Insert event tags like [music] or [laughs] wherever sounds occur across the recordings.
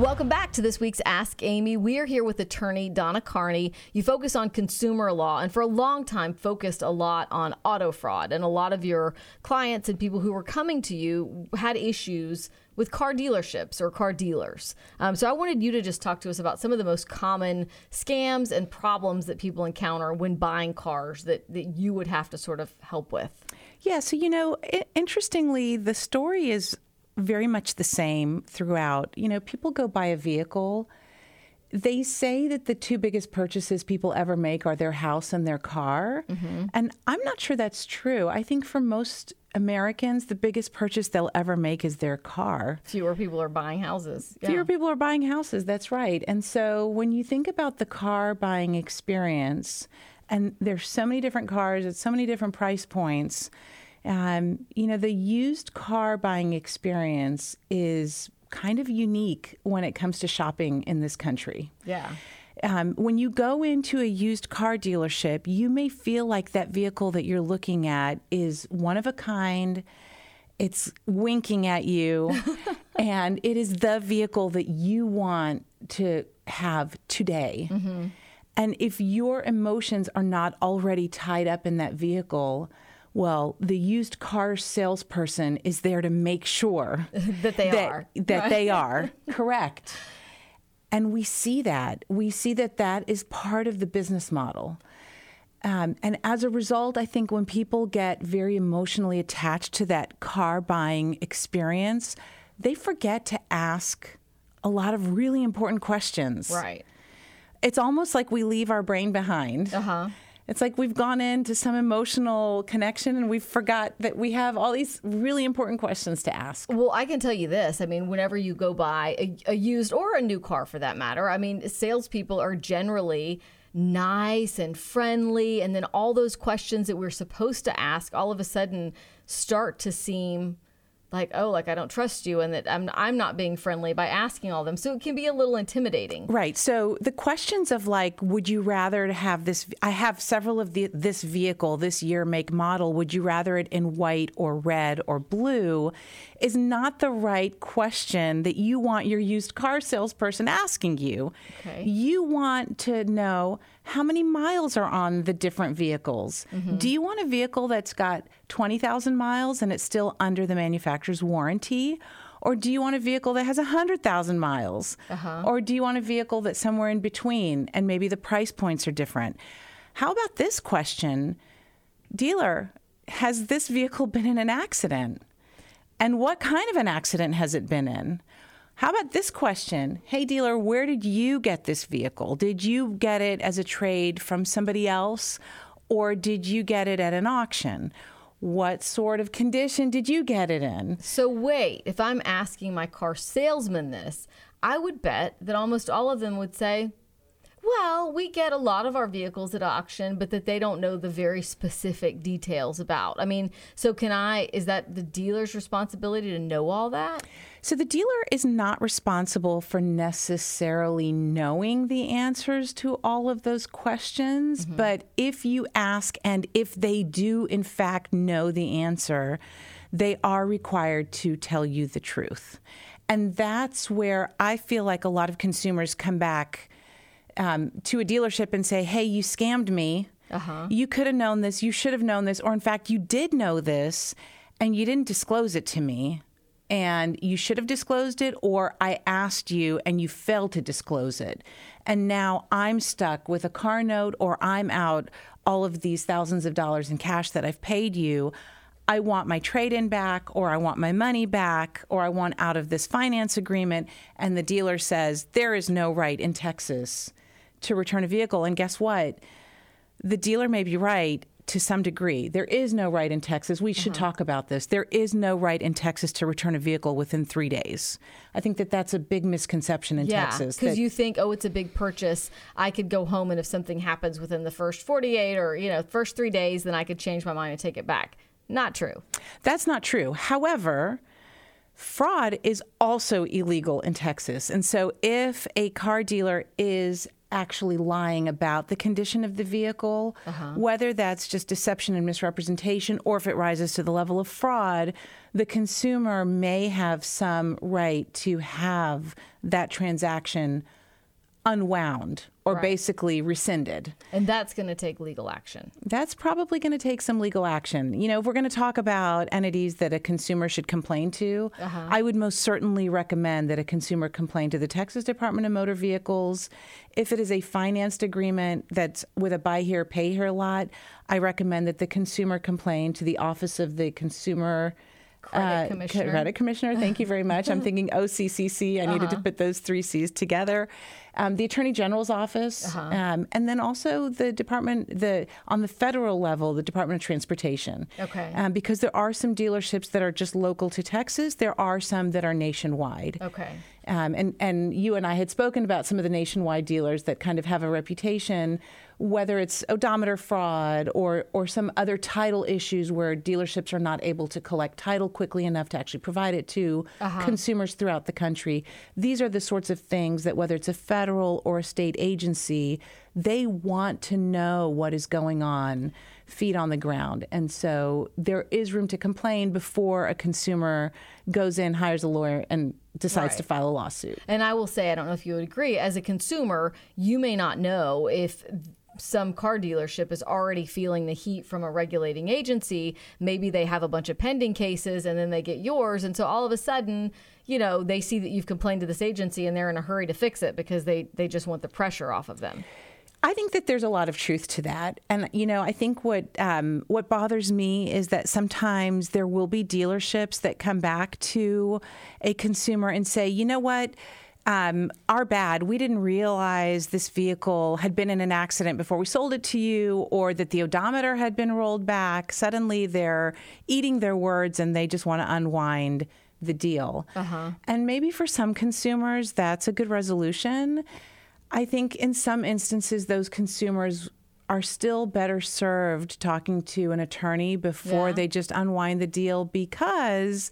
Welcome back to this week's Ask Amy. We are here with attorney Dana Karni. You focus on consumer law and for a long time focused a lot on auto fraud. And a lot of your clients and people who were coming to you had issues with car dealerships or car dealers. Um, so I wanted you to just talk to us about some of the most common scams and problems that people encounter when buying cars that, that you would have to sort of help with. Yeah, so you know, interestingly, the story is very much the same throughout. You know, people go buy a vehicle. They say that the two biggest purchases people ever make are their house and their car. Mm-hmm. And I'm not sure that's true. I think for most Americans, the biggest purchase they'll ever make is their car. Fewer people are buying houses. Yeah. Fewer people are buying houses, that's right. And so when you think about the car buying experience, and there's so many different cars at so many different price points, um, you know, the used car buying experience is kind of unique when it comes to shopping in this country. Yeah. Um, when you go into a used car dealership, you may feel like that vehicle that you're looking at is one of a kind. It's winking at you, [laughs] and it is the vehicle that you want to have today. Mm-hmm. And if your emotions are not already tied up in that vehicle, well, the used car salesperson is there to make sure [laughs] that they that, are. That right? they are [laughs] correct. And we see that. We see that that is part of the business model. Um, and as a result, I think when people get very emotionally attached to that car buying experience, they forget to ask a lot of really important questions. Right. It's almost like we leave our brain behind. Uh huh it's like we've gone into some emotional connection and we've forgot that we have all these really important questions to ask. Well, I can tell you this. I mean, whenever you go buy a, a used or a new car for that matter, I mean, salespeople are generally nice and friendly. And then all those questions that we're supposed to ask all of a sudden start to seem like oh like i don't trust you and that i'm i'm not being friendly by asking all them. So it can be a little intimidating. Right. So the questions of like would you rather have this i have several of the, this vehicle this year make model. Would you rather it in white or red or blue is not the right question that you want your used car salesperson asking you. Okay. you want to know how many miles are on the different vehicles? Mm-hmm. Do you want a vehicle that's got 20,000 miles and it's still under the manufacturer's warranty? Or do you want a vehicle that has 100,000 miles? Uh-huh. Or do you want a vehicle that's somewhere in between and maybe the price points are different? How about this question? Dealer, has this vehicle been in an accident? And what kind of an accident has it been in? How about this question? Hey, dealer, where did you get this vehicle? Did you get it as a trade from somebody else, or did you get it at an auction? What sort of condition did you get it in? So, wait, if I'm asking my car salesman this, I would bet that almost all of them would say, well, we get a lot of our vehicles at auction, but that they don't know the very specific details about. I mean, so can I, is that the dealer's responsibility to know all that? So the dealer is not responsible for necessarily knowing the answers to all of those questions, mm-hmm. but if you ask and if they do in fact know the answer, they are required to tell you the truth. And that's where I feel like a lot of consumers come back um, to a dealership and say, hey, you scammed me. Uh-huh. You could have known this. You should have known this. Or in fact, you did know this and you didn't disclose it to me and you should have disclosed it, or I asked you and you failed to disclose it. And now I'm stuck with a car note, or I'm out all of these thousands of dollars in cash that I've paid you. I want my trade in back, or I want my money back, or I want out of this finance agreement. And the dealer says, there is no right in Texas to return a vehicle. And guess what? The dealer may be right to some degree. There is no right in Texas. We should mm-hmm. talk about this. There is no right in Texas to return a vehicle within three days. I think that that's a big misconception in Yeah, Texas. because you think, oh, it's a big purchase. I could go home, and if something happens within the first 48 or you know first three days, then I could change my mind and take it back. Not true. That's not true. However, fraud is also illegal in Texas. And so if a car dealer is actually lying about the condition of the vehicle, uh-huh. whether that's just deception and misrepresentation or if it rises to the level of fraud, the consumer may have some right to have that transaction unwound or Right. basically rescinded And that's going to take legal action. that's probably going to take some legal action. You know, if we're going to talk about entities that a consumer should complain to, I would most certainly recommend that a consumer complain to the Texas Department of Motor Vehicles. If it is a financed agreement that's with a buy here, pay here lot, I recommend that the consumer complain to the Office of the Consumer. Credit uh, Commissioner. Credit Commissioner, thank you very much. I'm [laughs] thinking OCCC. I needed Uh-huh. to put those three C's together. Um, the Attorney General's office, Uh-huh. um, and then also the Department, the on the federal level, the Department of Transportation. Okay. Um, because there are some dealerships that are just local to Texas. There are some that are nationwide. Okay. Um, and and you and I had spoken about some of the nationwide dealers that kind of have a reputation, whether it's odometer fraud or or some other title issues where dealerships are not able to collect title quickly enough to actually provide it to uh-huh. consumers throughout the country. These are the sorts of things that whether it's a federal or a state agency, they want to know what is going on feet on the ground. And so there is room to complain before a consumer goes in, hires a lawyer, and decides to file a lawsuit. And I will say, I don't know if you would agree, as a consumer, you may not know if some car dealership is already feeling the heat from a regulating agency. Maybe they have a bunch of pending cases and then they get yours. And so all of a sudden, you know, they see that you've complained to this agency and they're in a hurry to fix it because they, they just want the pressure off of them. I think that there's a lot of truth to that, and you know, I think what um, what bothers me is that sometimes there will be dealerships that come back to a consumer and say, you know what. Um, our bad. We didn't realize this vehicle had been in an accident before we sold it to you, or that the odometer had been rolled back. Suddenly, they're eating their words and they just want to unwind the deal. And maybe for some consumers, that's a good resolution. I think in some instances, those consumers are still better served talking to an attorney before Yeah. they just unwind the deal because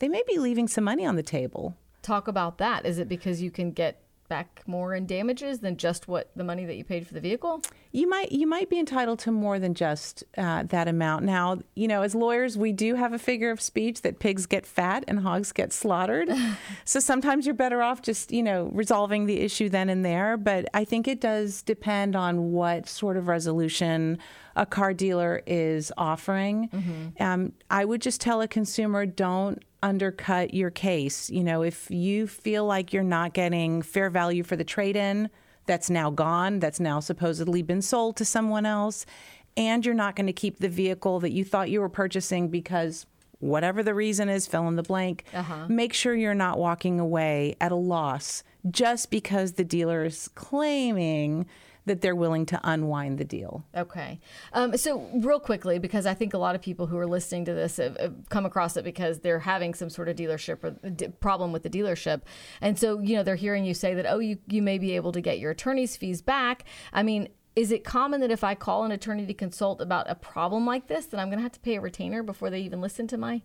they may be leaving some money on the table. Talk about that. Is it because you can get back more in damages than just what the money that you paid for the vehicle? You might you might be entitled to more than just uh, that amount. Now, you know, as lawyers, we do have a figure of speech that pigs get fat and hogs get slaughtered. [laughs] so sometimes you're better off just you know resolving the issue then and there. But I think it does depend on what sort of resolution a car dealer is offering. Um, I would just tell a consumer don't undercut your case. You know, if you feel like you're not getting fair value for the trade in that's now gone, that's now supposedly been sold to someone else, and you're not going to keep the vehicle that you thought you were purchasing because whatever the reason is, fill in the blank, uh-huh. make sure you're not walking away at a loss just because the dealer is claiming that they're willing to unwind the deal. Okay. Um, so, real quickly, because I think a lot of people who are listening to this have, have come across it because they're having some sort of dealership or d- problem with the dealership. And so, you know, they're hearing you say that, oh, you, you may be able to get your attorney's fees back. I mean, is it common that if I call an attorney to consult about a problem like this, that I'm going to have to pay a retainer before they even listen to my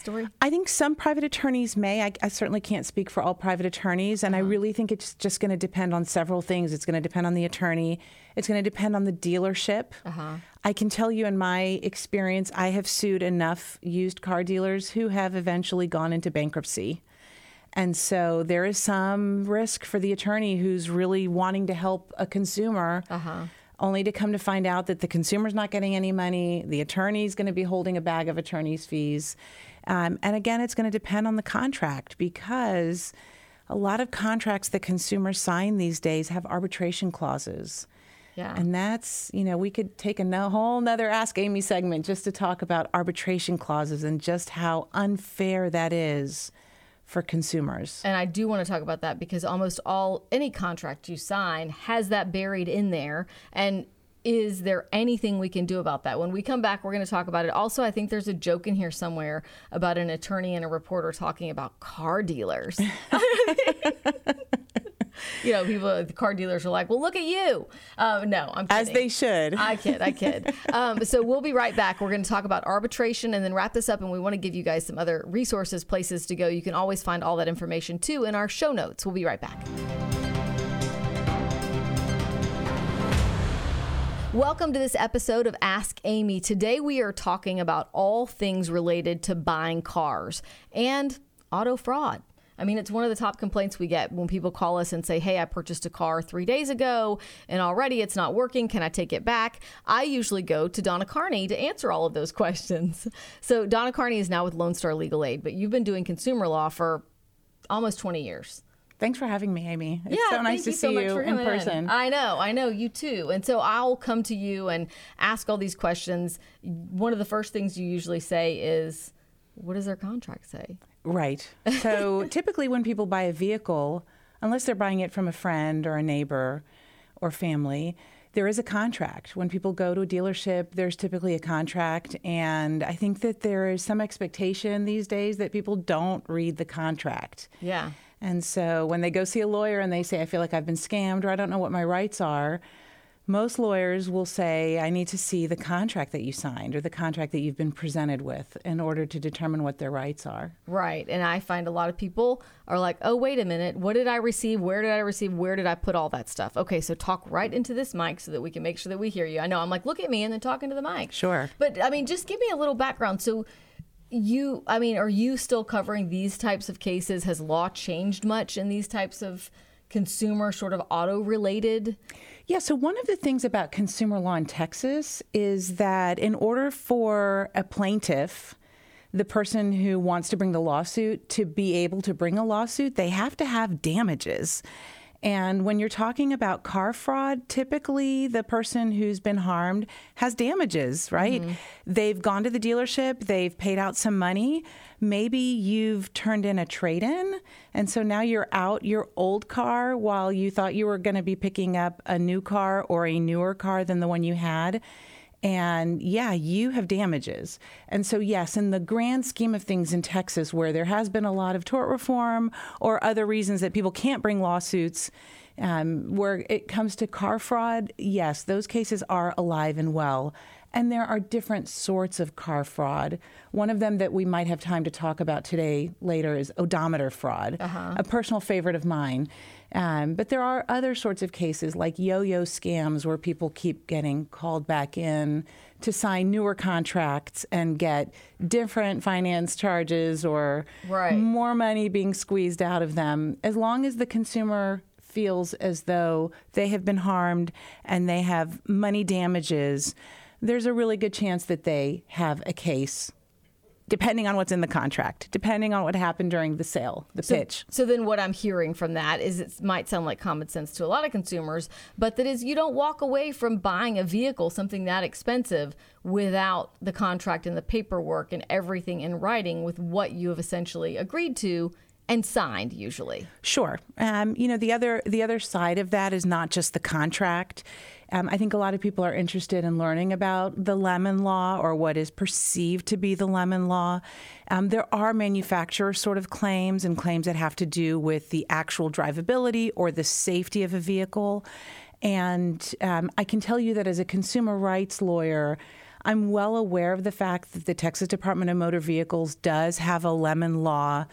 story? I think some private attorneys may. I, I certainly can't speak for all private attorneys, and I uh-huh. really think it's just going to depend on several things. It's going to depend on the attorney. It's going to depend on the dealership. Uh-huh. I can tell you, in my experience, I have sued enough used car dealers who have eventually gone into bankruptcy. And so there is some risk for the attorney who's really wanting to help a consumer, uh-huh. Only to come to find out that the consumer's not getting any money, the attorney's going to be holding a bag of attorney's fees. Um, and again, it's going to depend on the contract because a lot of contracts that consumers sign these days have arbitration clauses. Yeah. And that's, you know, we could take a no, whole nother Ask Amy segment just to talk about arbitration clauses and just how unfair that is for consumers. And I do want to talk about that because almost all any contract you sign has that buried in there. And is there anything we can do about that? When we come back, we're going to talk about it. Also, I think there's a joke in here somewhere about an attorney and a reporter talking about car dealers. [laughs] [laughs] you know, people, the car dealers are like, well, look at you. Um, no, I'm kidding. As they should. I kid, I kid. [laughs] Um, so we'll be right back. We're going to talk about arbitration and then wrap this up. And we want to give you guys some other resources, places to go. You can always find all that information too in our show notes. We'll be right back. Welcome to this episode of Ask Amy. Today we are talking about all things related to buying cars and auto fraud. I mean, it's one of the top complaints we get when people call us and say, Hey, I purchased a car three days ago and already it's not working. Can I take it back? I usually go to Dana Karni to answer all of those [laughs] questions. So, Dana Karni is now with Lone Star Legal Aid, but you've been doing consumer law for almost 20 years. Thanks for having me, Amy. It's yeah, so nice to you see so you in person. In. I know, I know you too. And so I'll come to you and ask all these questions. One of the first things you usually say is, "What does their contract say?" Right. So [laughs] typically, when people buy a vehicle, unless they're buying it from a friend or a neighbor or family, there is a contract. When people go to a dealership, there's typically a contract. And I think that there is some expectation these days that people don't read the contract. Yeah. And so when they go see a lawyer and they say, I feel like I've been scammed or I don't know what my rights are, most lawyers will say, I need to see the contract that you signed or the contract that you've been presented with in order to determine what their rights are. Right. And I find a lot of people are like, oh, wait a minute. What did I receive? Where did I receive? Where did I put all that stuff? Okay, so talk right into this mic so that we can make sure that we hear you. I know I'm like, look at me and then talking to the mic. Sure. But I mean, just give me a little background. So, you, I mean, are you still covering these types of cases? Has law changed much in these types of consumer sort of auto related? Yeah, so one of the things about consumer law in Texas is that in order for a plaintiff, the person who wants to bring the lawsuit, to be able to bring a lawsuit, they have to have damages. And when you're talking about car fraud, typically the person who's been harmed has damages, right? Mm-hmm. They've gone to the dealership, they've paid out some money. Maybe you've turned in a trade in. And so now you're out your old car while you thought you were going to be picking up a new car or a newer car than the one you had. And yeah, you have damages. And so, yes, in the grand scheme of things in Texas, where there has been a lot of tort reform or other reasons that people can't bring lawsuits, um, where it comes to car fraud, yes, those cases are alive and well. And there are different sorts of car fraud. One of them that we might have time to talk about today later is odometer fraud, uh-huh. a personal favorite of mine. Um, but there are other sorts of cases like yo yo scams where people keep getting called back in to sign newer contracts and get different finance charges or right. more money being squeezed out of them. As long as the consumer feels as though they have been harmed and they have money damages there's a really good chance that they have a case depending on what's in the contract, depending on what happened during the sale, the so, pitch. So then what I'm hearing from that is it might sound like common sense to a lot of consumers, but that is you don't walk away from buying a vehicle, something that expensive, without the contract and the paperwork and everything in writing with what you have essentially agreed to and signed usually. Sure. Um, you know the other the other side of that is not just the contract. Um, I think a lot of people are interested in learning about the lemon law or what is perceived to be the lemon law. Um, there are manufacturer sort of claims and claims that have to do with the actual drivability or the safety of a vehicle. And um, I can tell you that as a consumer rights lawyer, I'm well aware of the fact that the Texas Department of Motor Vehicles does have a lemon law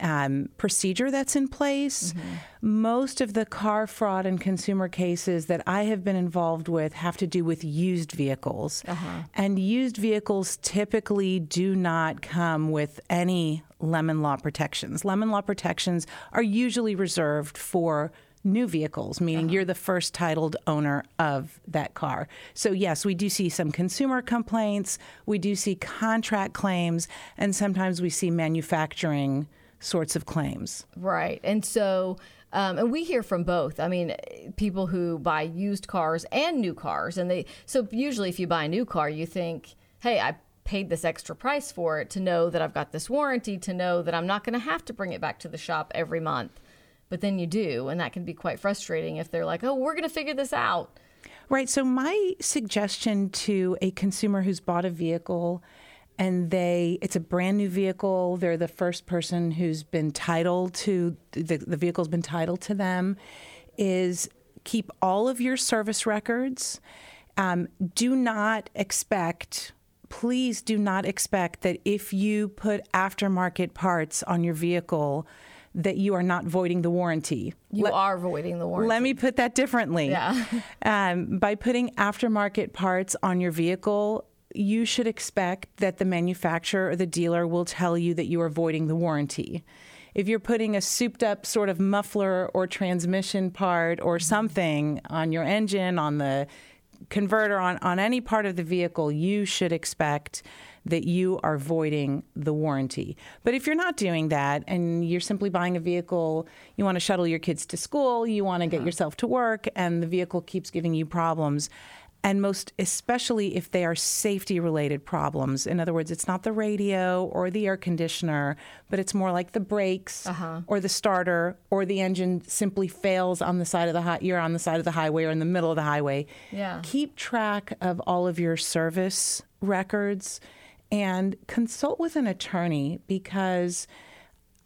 um, procedure that's in place. Mm-hmm. Most of the car fraud and consumer cases that I have been involved with have to do with used vehicles. Uh-huh. And used vehicles typically do not come with any lemon law protections. Lemon law protections are usually reserved for new vehicles, meaning uh-huh. you're the first titled owner of that car. So, yes, we do see some consumer complaints, we do see contract claims, and sometimes we see manufacturing sorts of claims. Right. And so, um, and we hear from both. I mean, people who buy used cars and new cars. And they, so usually if you buy a new car, you think, hey, I paid this extra price for it to know that I've got this warranty, to know that I'm not going to have to bring it back to the shop every month. But then you do. And that can be quite frustrating if they're like, oh, we're going to figure this out Right. So, my suggestion to a consumer who's bought a vehicle and they it's a brand new vehicle, they're the first person who's been titled to the, the vehicle's been titled to them, is keep all of your service records. Um, do not expect please do not expect that if you put aftermarket parts on your vehicle that you are not voiding the warranty. You let, are voiding the warranty. Let me put that differently. Yeah. [laughs] um, by putting aftermarket parts on your vehicle, you should expect that the manufacturer or the dealer will tell you that you are voiding the warranty. If you're putting a souped up sort of muffler or transmission part or mm-hmm. something on your engine, on the converter, on, on any part of the vehicle, you should expect that you are voiding the warranty. But if you're not doing that and you're simply buying a vehicle, you want to shuttle your kids to school, you want to get uh-huh. yourself to work, and the vehicle keeps giving you problems, and most especially if they are safety related problems. In other words, it's not the radio or the air conditioner, but it's more like the brakes uh-huh. or the starter or the engine simply fails on the side of the high, you're on the side of the highway or in the middle of the highway. Yeah. Keep track of all of your service records and consult with an attorney because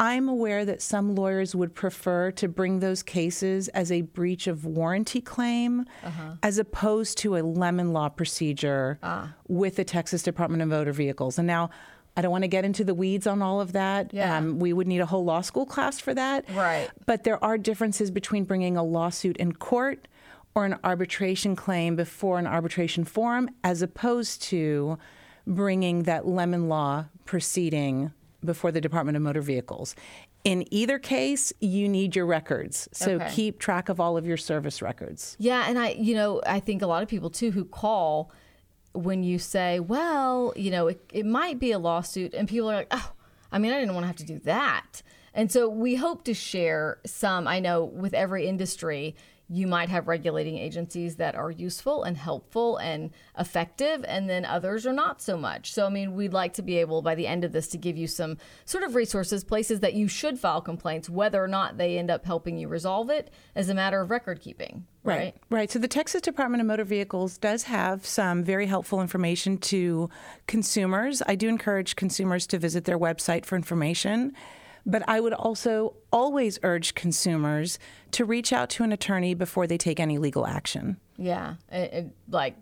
I'm aware that some lawyers would prefer to bring those cases as a breach of warranty claim uh-huh. as opposed to a lemon law procedure ah. with the Texas Department of Motor Vehicles. And now, I don't want to get into the weeds on all of that. Yeah. Um, we would need a whole law school class for that. Right. But there are differences between bringing a lawsuit in court or an arbitration claim before an arbitration forum as opposed to bringing that lemon law proceeding before the Department of Motor Vehicles. In either case, you need your records. So okay. keep track of all of your service records. Yeah, and I you know, I think a lot of people too who call when you say, well, you know, it, it might be a lawsuit and people are like, "Oh, I mean, I didn't want to have to do that." And so we hope to share some, I know with every industry, you might have regulating agencies that are useful and helpful and effective, and then others are not so much. So, I mean, we'd like to be able by the end of this to give you some sort of resources, places that you should file complaints, whether or not they end up helping you resolve it as a matter of record keeping. Right? right, right. So the Texas Department of Motor Vehicles does have some very helpful information to consumers. I do encourage consumers to visit their website for information. But I would also always urge consumers to reach out to an attorney before they take any legal action. Yeah, it, it, like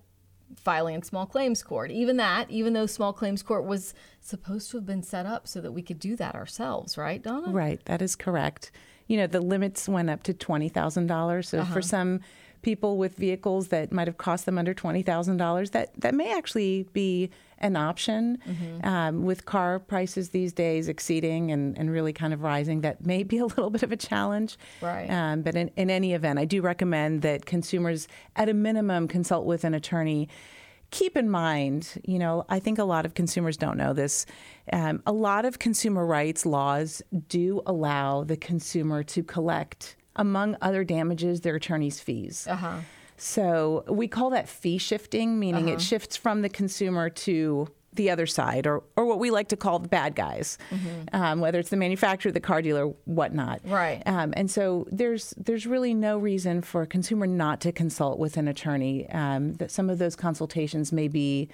filing in small claims court. Even that, even though small claims court was supposed to have been set up so that we could do that ourselves, right, Dana? Right, that is correct. You know, the limits went up to $20,000. So uh-huh. for some people with vehicles that might have cost them under $20,000, that, that may actually be an option. Mm-hmm. Um, with car prices these days exceeding and, and really kind of rising, that may be a [laughs] little bit of a challenge. Right. Um, but in, in any event, I do recommend that consumers, at a minimum, consult with an attorney keep in mind, you know, I think a lot of consumers don't know this. Um, a lot of consumer rights laws do allow the consumer to collect among other damages, their attorney's fees. Uh-huh. So we call that fee shifting, meaning uh-huh. it shifts from the consumer to the other side, or, or what we like to call the bad guys, mm-hmm. um, whether it's the manufacturer, the car dealer, whatnot. Right. Um, and so there's there's really no reason for a consumer not to consult with an attorney. Um, that some of those consultations may be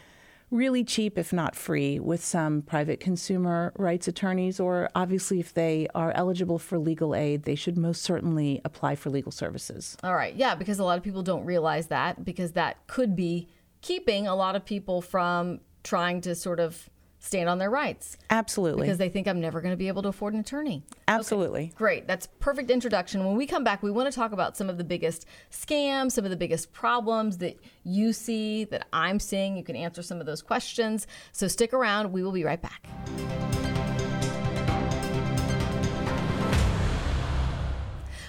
really cheap, if not free, with some private consumer rights attorneys, or obviously, if they are eligible for legal aid, they should most certainly apply for legal services. All right. Yeah, because a lot of people don't realize that, because that could be keeping a lot of people from trying to sort of stand on their rights. Absolutely. Because they think I'm never going to be able to afford an attorney. Absolutely. Okay, great. That's perfect introduction. When we come back, we want to talk about some of the biggest scams, some of the biggest problems that you see, that I'm seeing. You can answer some of those questions. So stick around. We will be right back.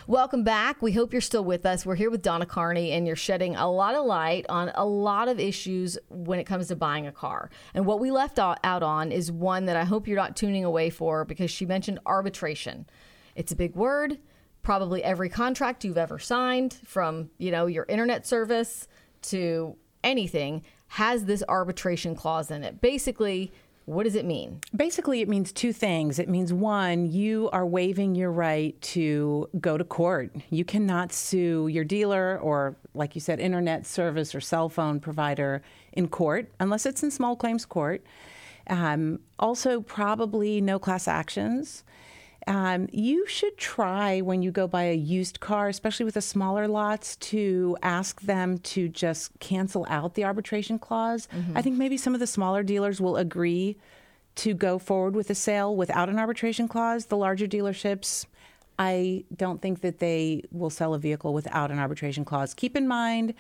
Welcome back. We hope you're still with us. We're here with Dana Karni, and you're shedding a lot of light on a lot of issues when it comes to buying a car. And what we left out on is one that I hope you're not tuning away for because she mentioned arbitration. It's a big word. Probably every contract you've ever signed, from you know your internet service to anything, has this arbitration clause in it. Basically, What does it mean? Basically, it means two things. It means one, you are waiving your right to go to court. You cannot sue your dealer or, like you said, internet service or cell phone provider in court unless it's in small claims court. Um, also, probably no class actions. Um, you should try when you go buy a used car, especially with the smaller lots, to ask them to just cancel out the arbitration clause. Mm-hmm. I think maybe some of the smaller dealers will agree to go forward with a sale without an arbitration clause. The larger dealerships, I don't think that they will sell a vehicle without an arbitration clause. Keep in mind,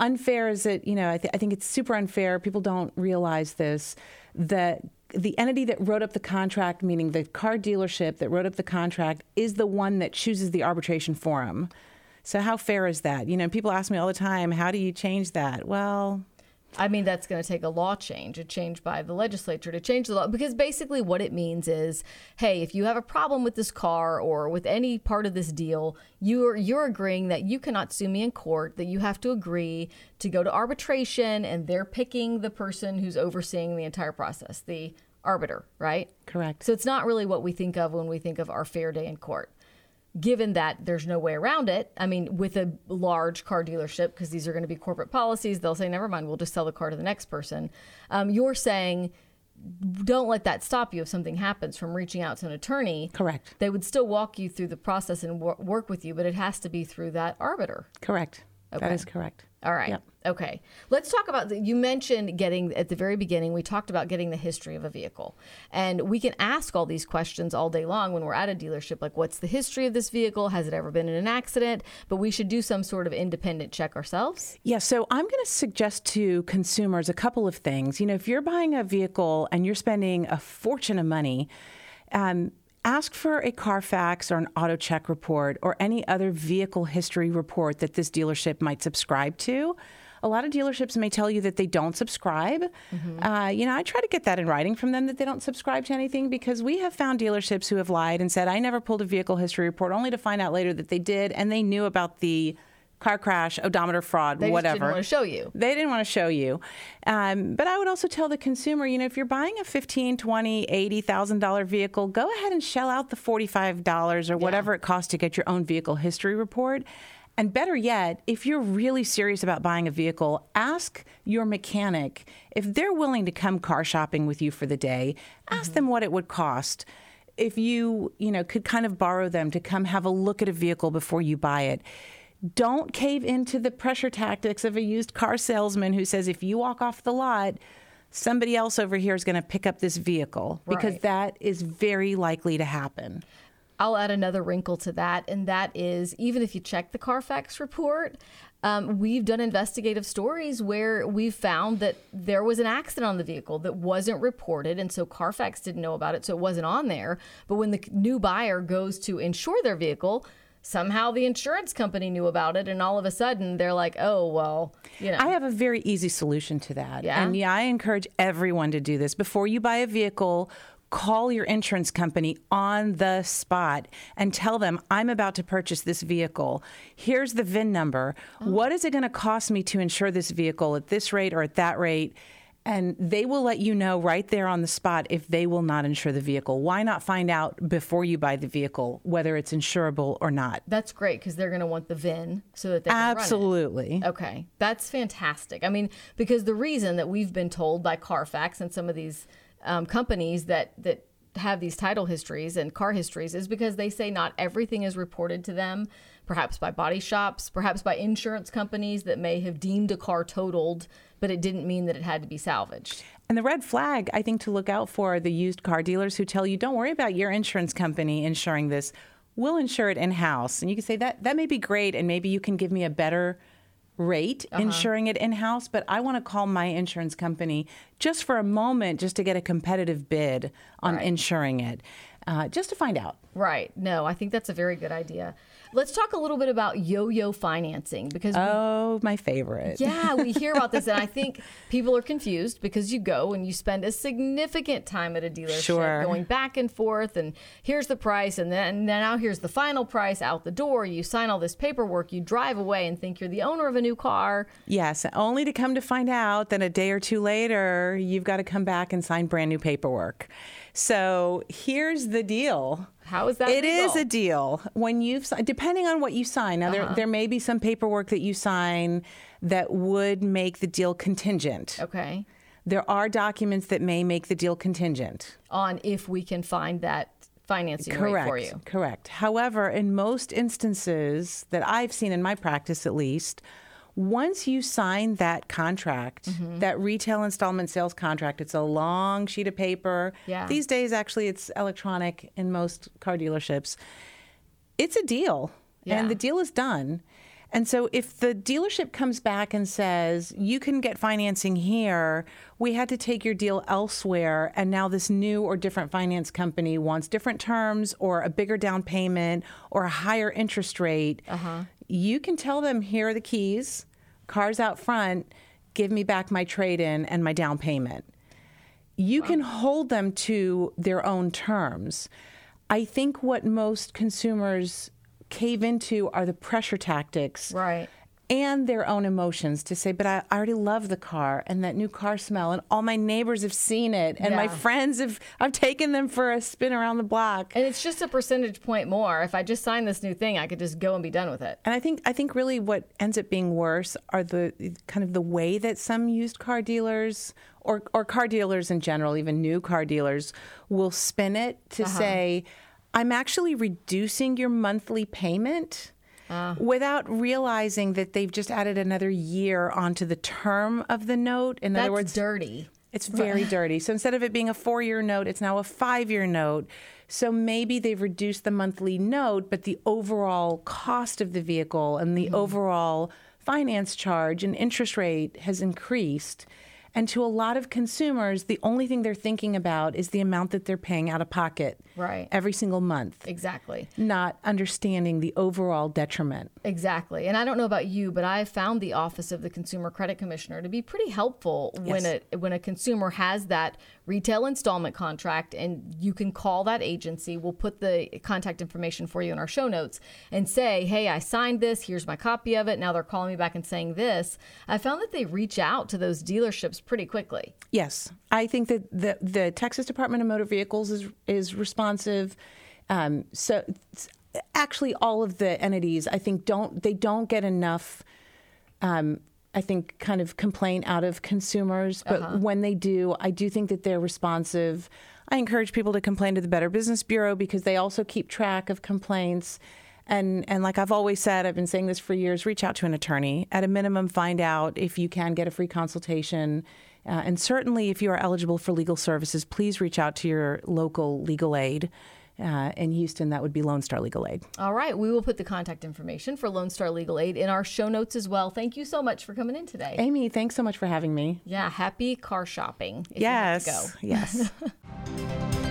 unfair is it, you know, I, th- I think it's super unfair. People don't realize this that the entity that wrote up the contract, meaning the car dealership that wrote up the contract, is the one that chooses the arbitration forum. So how fair is that? You know, people ask me all the time, how do you change that? Well, I mean, that's going to take a law change, a change by the legislature to change the law. Because basically, what it means is, hey, if you have a problem with this car or with any part of this deal, you're you're agreeing that you cannot sue me in court. That you have to agree to go to arbitration, and they're picking the person who's overseeing the entire process, the arbiter, right? Correct. So it's not really what we think of when we think of our fair day in court given that there's no way around it, I mean, with a large car dealership, because these are going to be corporate policies, they'll say, never mind, we'll just sell the car to the next person. Um, you're saying, don't let that stop you if something happens from reaching out to an attorney. Correct. They would still walk you through the process and wor- work with you, but it has to be through that arbiter. Correct. Okay. That is correct. All right. Yep. Okay. Let's talk about the, you mentioned getting at the very beginning, we talked about getting the history of a vehicle. And we can ask all these questions all day long when we're at a dealership like what's the history of this vehicle? Has it ever been in an accident? But we should do some sort of independent check ourselves. Yeah, so I'm going to suggest to consumers a couple of things. You know, if you're buying a vehicle and you're spending a fortune of money, um, ask for a Carfax or an AutoCheck report or any other vehicle history report that this dealership might subscribe to. A lot of dealerships may tell you that they don't subscribe. Mm-hmm. Uh, you know, I try to get that in writing from them that they don't subscribe to anything because we have found dealerships who have lied and said, I never pulled a vehicle history report, only to find out later that they did and they knew about the car crash, odometer fraud, they whatever. They didn't want to show you. They didn't want to show you. Um, but I would also tell the consumer, you know, if you're buying a fifteen, twenty, eighty thousand dollar vehicle, go ahead and shell out the forty five dollars or whatever yeah. it costs to get your own vehicle history report. And better yet, if you're really serious about buying a vehicle, ask your mechanic if they're willing to come car shopping with you for the day. Ask mm-hmm. them what it would cost if you, you know, could kind of borrow them to come have a look at a vehicle before you buy it don't cave into the pressure tactics of a used car salesman who says if you walk off the lot, somebody else over here is going to pick up this vehicle because right. that is very likely to happen. I'll add another wrinkle to that, and that is even if you check the Carfax report, um, we've done investigative stories where we've found that there was an accident on the vehicle that wasn't reported, and so Carfax didn't know about it, so it wasn't on there. But when the new buyer goes to insure their vehicle, somehow the insurance company knew about it and all of a sudden they're like oh well you know. I have a very easy solution to that. Yeah? and yeah i encourage everyone to do this. Before you buy a vehicle call your insurance company on the spot and tell them i'm about to purchase this vehicle. Here's the vin number. Oh. what is it going to cost me to insure this vehicle at this rate or at that rate and they will let you know right there on the spot if they will not insure the vehicle. Why not find out before you buy the vehicle whether it's insurable or not? That's great because they're going to want the VIN so that they can absolutely. Okay, that's fantastic. I mean, because the reason that we've been told by Carfax and some of these um, companies that that have these title histories and car histories is because they say not everything is reported to them perhaps by body shops, perhaps by insurance companies that may have deemed a car totaled, but it didn't mean that it had to be salvaged. And the red flag, I think, to look out for are the used car dealers who tell you, don't worry about your insurance company insuring this. We'll insure it in house. And you can say that that may be great, and maybe you can give me a better rate uh-huh. insuring it in house, but I want to call my insurance company just for a moment just to get a competitive bid on right. insuring it. uh, just to find out. Right. No, I think that's a very good idea. Let's talk a little bit about yo-yo financing because we, Oh, my favorite. yeah, we hear about this and I [laughs] think people are confused because you go and you spend a significant time at a dealership Sure. going back and forth and here's the price and then and now here's the final price out the door. You sign all this paperwork, you drive away and think you're the owner of a new car. Yes, only to come to find out that a day or two later, you've got to come back and sign brand new paperwork. So here's the deal. How is that It is legal? a deal when you've depending on what you sign. Now Uh-huh. there there may be some paperwork that you sign that would make the deal contingent. Okay. There are documents that may make the deal contingent. On if we can find that financing rate Correct. for you. Correct. However, in most instances that I've seen in my practice at least, once you sign that contract, Mm-hmm. that retail installment sales contract, it's a long sheet of paper. Yeah. These days actually it's electronic in most car dealerships. It's a deal. Yeah. And the deal is done. And so if the dealership comes back and says, you can get financing here, we had to take your deal elsewhere, and now this new or different finance company wants different terms or a bigger down payment or a higher interest rate, you can tell them, here are the keys, cars out front, give me back my trade in and my down payment you can hold them to their own terms. I think what most consumers cave into are the pressure tactics. Right. And their own emotions to say, but I, already love the car and that new car smell, and all my neighbors have seen it, and my friends have, I've taken them for a spin around the block. And it's just a percentage point more. If I just sign this new thing, I could just go and be done with it. And I think I think really what ends up being worse are the kind of the way that some used car dealers or or car dealers in general, even new car dealers, will spin it to uh-huh. say, "I'm actually reducing your monthly payment." Ah. Without realizing that they've just added another year onto the term of the note. In That's other words, dirty. it's very dirty. So instead of it being a four year note, it's now a five year note. So maybe they've reduced the monthly note, but the overall cost of the vehicle and the mm-hmm. overall finance charge and interest rate has increased. And to a lot of consumers, the only thing they're thinking about is the amount that they're paying out of pocket Right. every single month, Exactly. not understanding the overall detriment. Exactly. And I don't know about you, but I found the Office of the Consumer Credit Commissioner to be pretty helpful when a when a consumer has that retail installment contract and you can call that agency. We'll put the contact information for you in our show notes and say, "Hey, I signed this. Here's my copy of it." Now they're calling me back and saying this. I found that they reach out to those dealerships pretty quickly. Yes, I think that the the Texas Department of Motor Vehicles is is responsive. Um, so actually, all of the entities I think don't they don't get enough. Um, I think kind of complaint out of consumers, but when they do, I do think that they're responsive. I encourage people to complain to the Better Business Bureau because they also keep track of complaints. And and like I've always said, I've been saying this for years. Reach out to an attorney. At a minimum, find out if you can get a free consultation. Uh, and certainly, if you are eligible for legal services, please reach out to your local legal aid. Uh, in Houston, that would be Lone Star Legal Aid. All right, we will put the contact information for Lone Star Legal Aid in our show notes as well. Thank you so much for coming in today. Amy, thanks so much for having me. Yeah, happy car shopping. If yes. You have to go. Yes. [laughs]